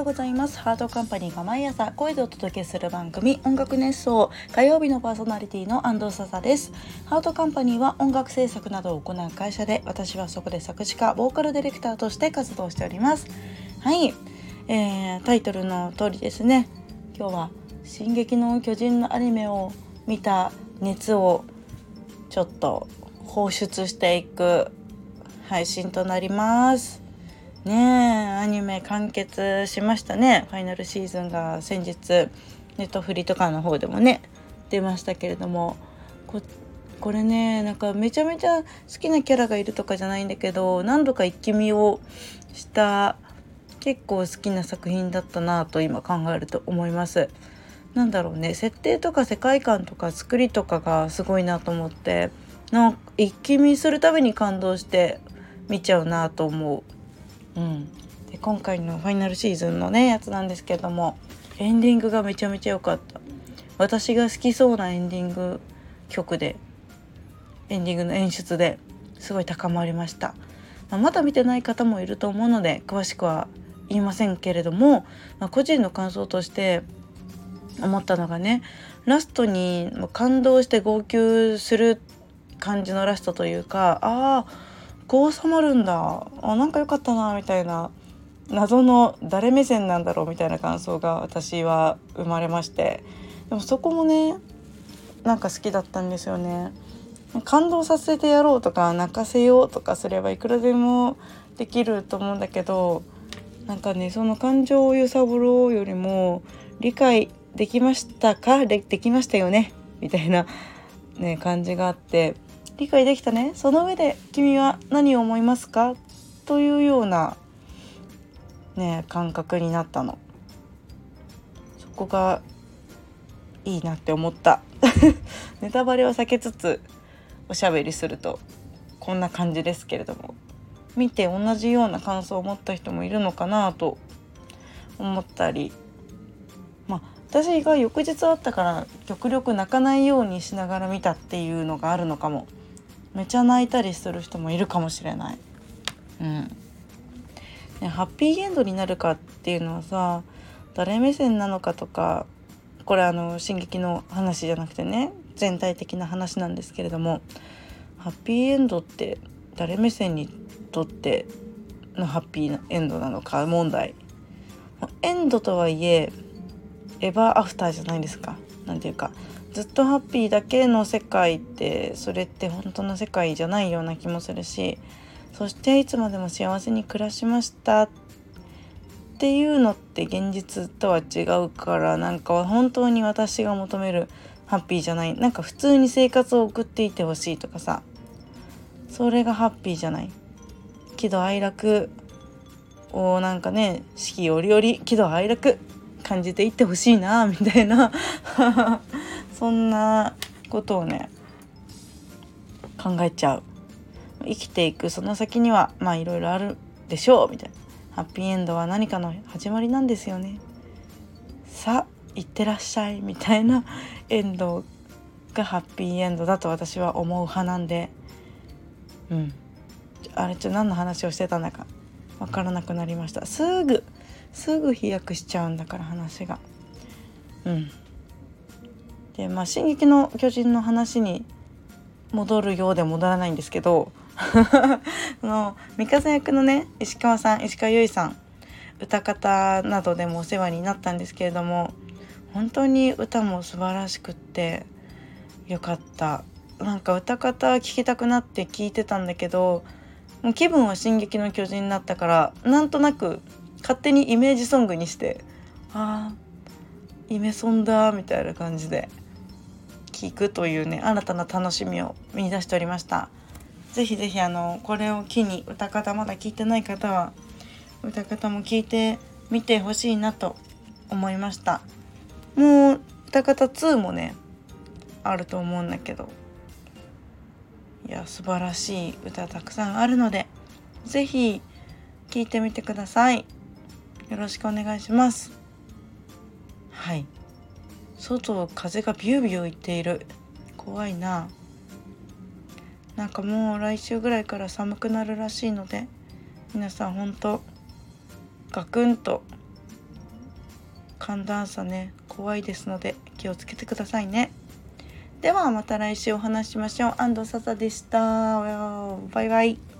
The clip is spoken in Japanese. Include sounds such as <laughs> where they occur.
ようございます。ハートカンパニーが毎朝声でお届けする番組音楽熱奏火曜日のパーソナリティの安藤笹です。ハートカンパニーは音楽制作などを行う会社で私はそこで作詞家ボーカルディレクターとして活動しております。はい、えー、タイトルの通りですね。今日は進撃の巨人のアニメを見た熱をちょっと放出していく配信となります。ねえアニメ完結しましたねファイナルシーズンが先日ネットフリとかの方でもね出ましたけれどもここれねなんかめちゃめちゃ好きなキャラがいるとかじゃないんだけど何度か一気見をした結構好きな作品だったなと今考えると思います。なんだろうね設定とか世界観とか作りとかがすごいなと思ってなんか一気見するたびに感動して見ちゃうなと思う。うん、で今回のファイナルシーズンのねやつなんですけどもエンディングがめちゃめちゃ良かった。私が好きそうなエンディング曲でエンディングの演出ですごい高まりました、まあ、まだ見てない方もいると思うので詳しくは言いませんけれども、まあ、個人の感想として思ったのがねラストに感動して号泣する感じのラストというかああこう収まるんだ。あなんか良かったなみたいな。謎の誰目線なんだろうみたいな感想が私は生まれまして。でもそこもねなんか好きだったんですよね。感動させてやろうとか泣かせようとかすればいくらでもできると思うんだけどなんかねその感情を揺さぶろうよりも理解できましたか？できましたよね？みたいな、ね、感じがあって。理解できたね。その上で君は何を思いますか？というようなね感覚になったの。そこがいいなって思った。<laughs> ネタバレを避けつつおしゃべりするとこんな感じですけれども。見て同じような感想を持った人もいるのかなと思ったり。まあ私が翌日あったから極力泣かないようにしながら見たっていうのがあるのかも。めちゃ泣いたりする人もいるかもしれない。うん。ね、ハッピーエンドになるかっていうのはさ誰目線なのかとかこれあの進撃の話じゃなくてね全体的な話なんですけれどもハッピーエンドって誰目線にとってのハッピーエンドなのか問題。エンドとはいえエヴァーアフターじゃないですか。何ていうかずっとハッピーだけの世界ってそれって本当の世界じゃないような気もするしそしていつまでも幸せに暮らしましたっていうのって現実とは違うからなんか本当に私が求めるハッピーじゃない。なんか普通に生活を送っていてほしいとかさ。それがハッピーじゃない。喜怒哀楽をなんかね四季折々喜怒哀楽感じていってほしいなみたいな。そんなことをね考えちゃう。生きていくその先にはまあいろいろあるでしょうみたいな。ハッピーエンドは何かの始まりなんですよね。さあいってらっしゃいみたいな <laughs> エンドがハッピーエンドだと私は思う派なんで。うん。あれちょ何の話をしてたんだか分からなくなりました。すぐすぐ飛躍しちゃうんだから話が。うん。でまあ「進撃の巨人」の話に戻るようで戻らないんですけど <laughs> の三笠役のね石川さん石川由依さん歌方などでもお世話になったんですけれども本当に歌も素晴らしくってよかった。なんか歌方聞きたくなって聞いてたんだけどもう気分は「進撃の巨人」になったからなんとなく勝手にイメージソングにしてああイメソンだみたいな感じで。聞くというね新たな楽しみを見出しておりました。ぜひぜひあのこれを機に歌方まだ聞いてない方は歌方も聞いてみてほしいなと思いました。もう歌方2もねあると思うんだけど。いや素晴らしい歌たくさんあるので是非聴いてみてください。よろしくお願いします。はい。外は風がビュービューいっている。怖いな。なんかもう来週ぐらいから寒くなるらしいので皆さんほんとガクンと寒暖差ね怖いですので気をつけてくださいね。ではまた来週お話ししましょう。安藤笹でした。バイバイ。